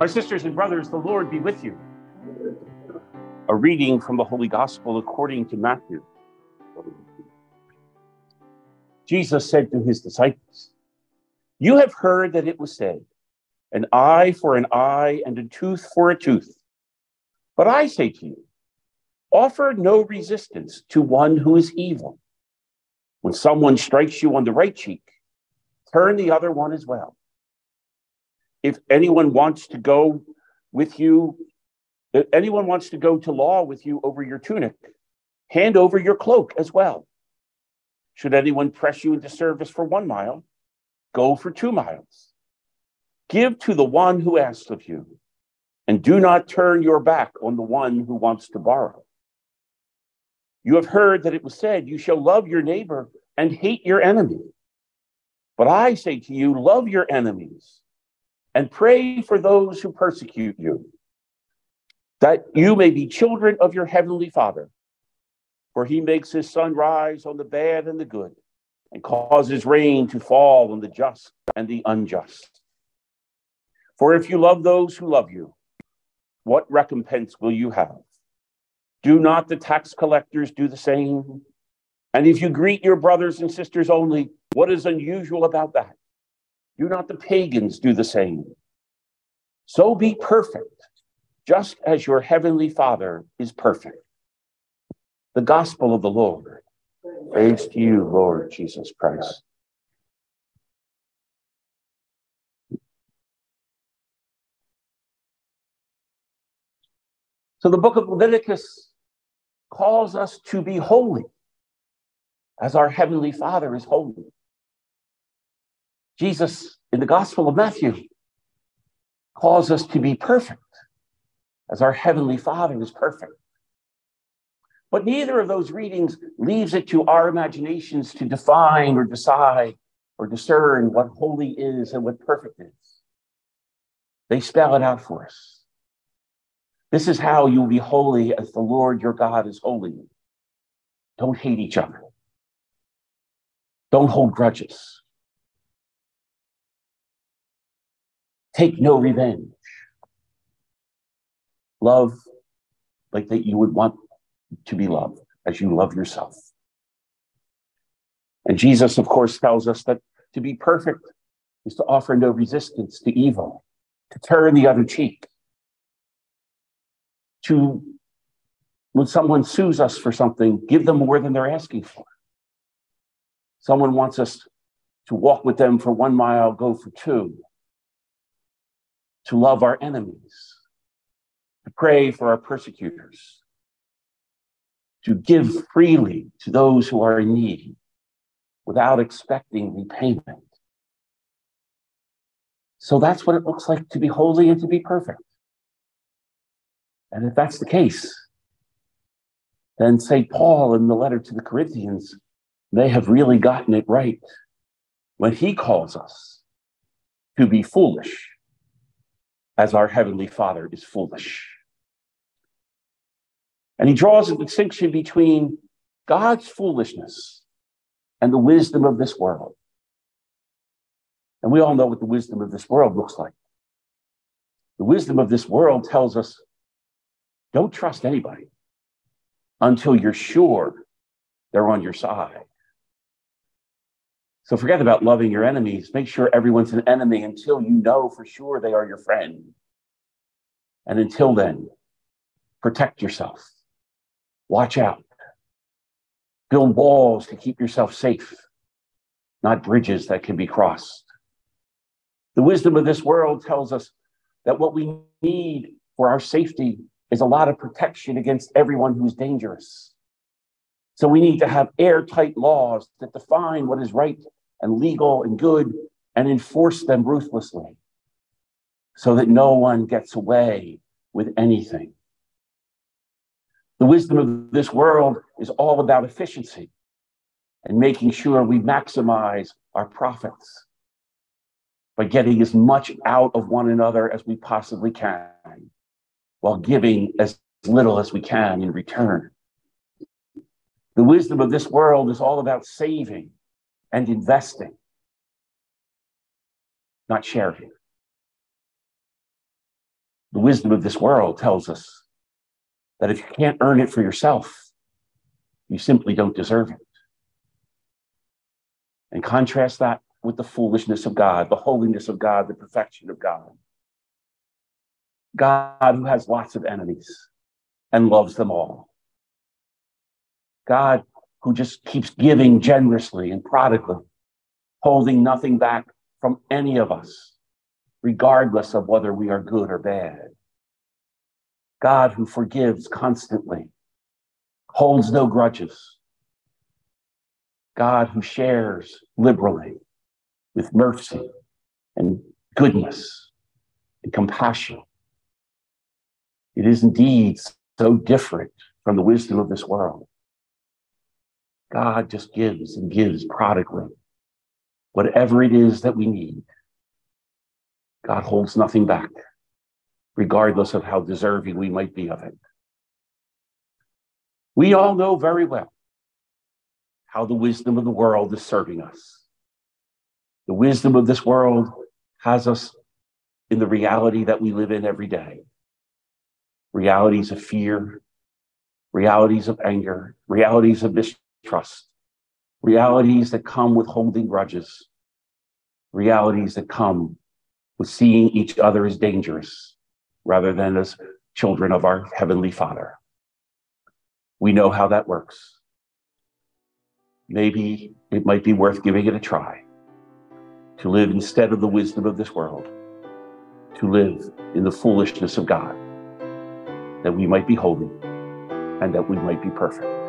My sisters and brothers, the Lord be with you. A reading from the Holy Gospel according to Matthew. Jesus said to his disciples, You have heard that it was said, an eye for an eye and a tooth for a tooth. But I say to you, offer no resistance to one who is evil. When someone strikes you on the right cheek, turn the other one as well. If anyone wants to go with you, if anyone wants to go to law with you over your tunic, hand over your cloak as well. Should anyone press you into service for one mile, go for two miles. Give to the one who asks of you, and do not turn your back on the one who wants to borrow. You have heard that it was said, You shall love your neighbor and hate your enemy. But I say to you, love your enemies and pray for those who persecute you, that you may be children of your heavenly Father. For he makes his sun rise on the bad and the good, and causes rain to fall on the just and the unjust. For if you love those who love you, what recompense will you have? Do not the tax collectors do the same? And if you greet your brothers and sisters only, what is unusual about that? Do not the pagans do the same? So be perfect, just as your heavenly Father is perfect. The gospel of the Lord. Praise to you, Lord Jesus Christ. So the book of Leviticus calls us to be holy as our heavenly Father is holy. Jesus in the Gospel of Matthew calls us to be perfect as our heavenly Father is perfect. But neither of those readings leaves it to our imaginations to define or decide or discern what holy is and what perfect is. They spell it out for us. This is how you'll be holy as the Lord your God is holy. Don't hate each other. Don't hold grudges. Take no revenge. Love like that you would want to be loved as you love yourself. And Jesus, of course, tells us that to be perfect is to offer no resistance to evil, to turn the other cheek, to, when someone sues us for something, give them more than they're asking for. Someone wants us to walk with them for one mile, go for two, to love our enemies, to pray for our persecutors, to give freely to those who are in need without expecting repayment. So that's what it looks like to be holy and to be perfect. And if that's the case, then St. Paul in the letter to the Corinthians may have really gotten it right when he calls us to be foolish as our Heavenly Father is foolish. And he draws a distinction between God's foolishness and the wisdom of this world. And we all know what the wisdom of this world looks like. The wisdom of this world tells us don't trust anybody until you're sure they're on your side. So forget about loving your enemies. Make sure everyone's an enemy until you know for sure they are your friend. And until then, protect yourself. Watch out. Build walls to keep yourself safe, not bridges that can be crossed. The wisdom of this world tells us that what we need for our safety is a lot of protection against everyone who's dangerous. So we need to have airtight laws that define what is right and legal and good and enforce them ruthlessly so that no one gets away with anything. The wisdom of this world is all about efficiency and making sure we maximize our profits by getting as much out of one another as we possibly can while giving as little as we can in return. The wisdom of this world is all about saving and investing, not sharing. The wisdom of this world tells us that if you can't earn it for yourself, you simply don't deserve it. And contrast that with the foolishness of God, the holiness of God, the perfection of God. God who has lots of enemies and loves them all. God who just keeps giving generously and prodigally, holding nothing back from any of us, regardless of whether we are good or bad. God who forgives constantly, holds no grudges. God who shares liberally with mercy and goodness and compassion. It is indeed so different from the wisdom of this world. God just gives and gives prodigally whatever it is that we need. God holds nothing back, regardless of how deserving we might be of it. We all know very well how the wisdom of the world is serving us. The wisdom of this world has us in the reality that we live in every day realities of fear, realities of anger, realities of mistrust, realities that come with holding grudges, realities that come with seeing each other as dangerous rather than as children of our Heavenly Father. We know how that works. Maybe it might be worth giving it a try to live instead of the wisdom of this world, to live in the foolishness of God, that we might be holy and that we might be perfect.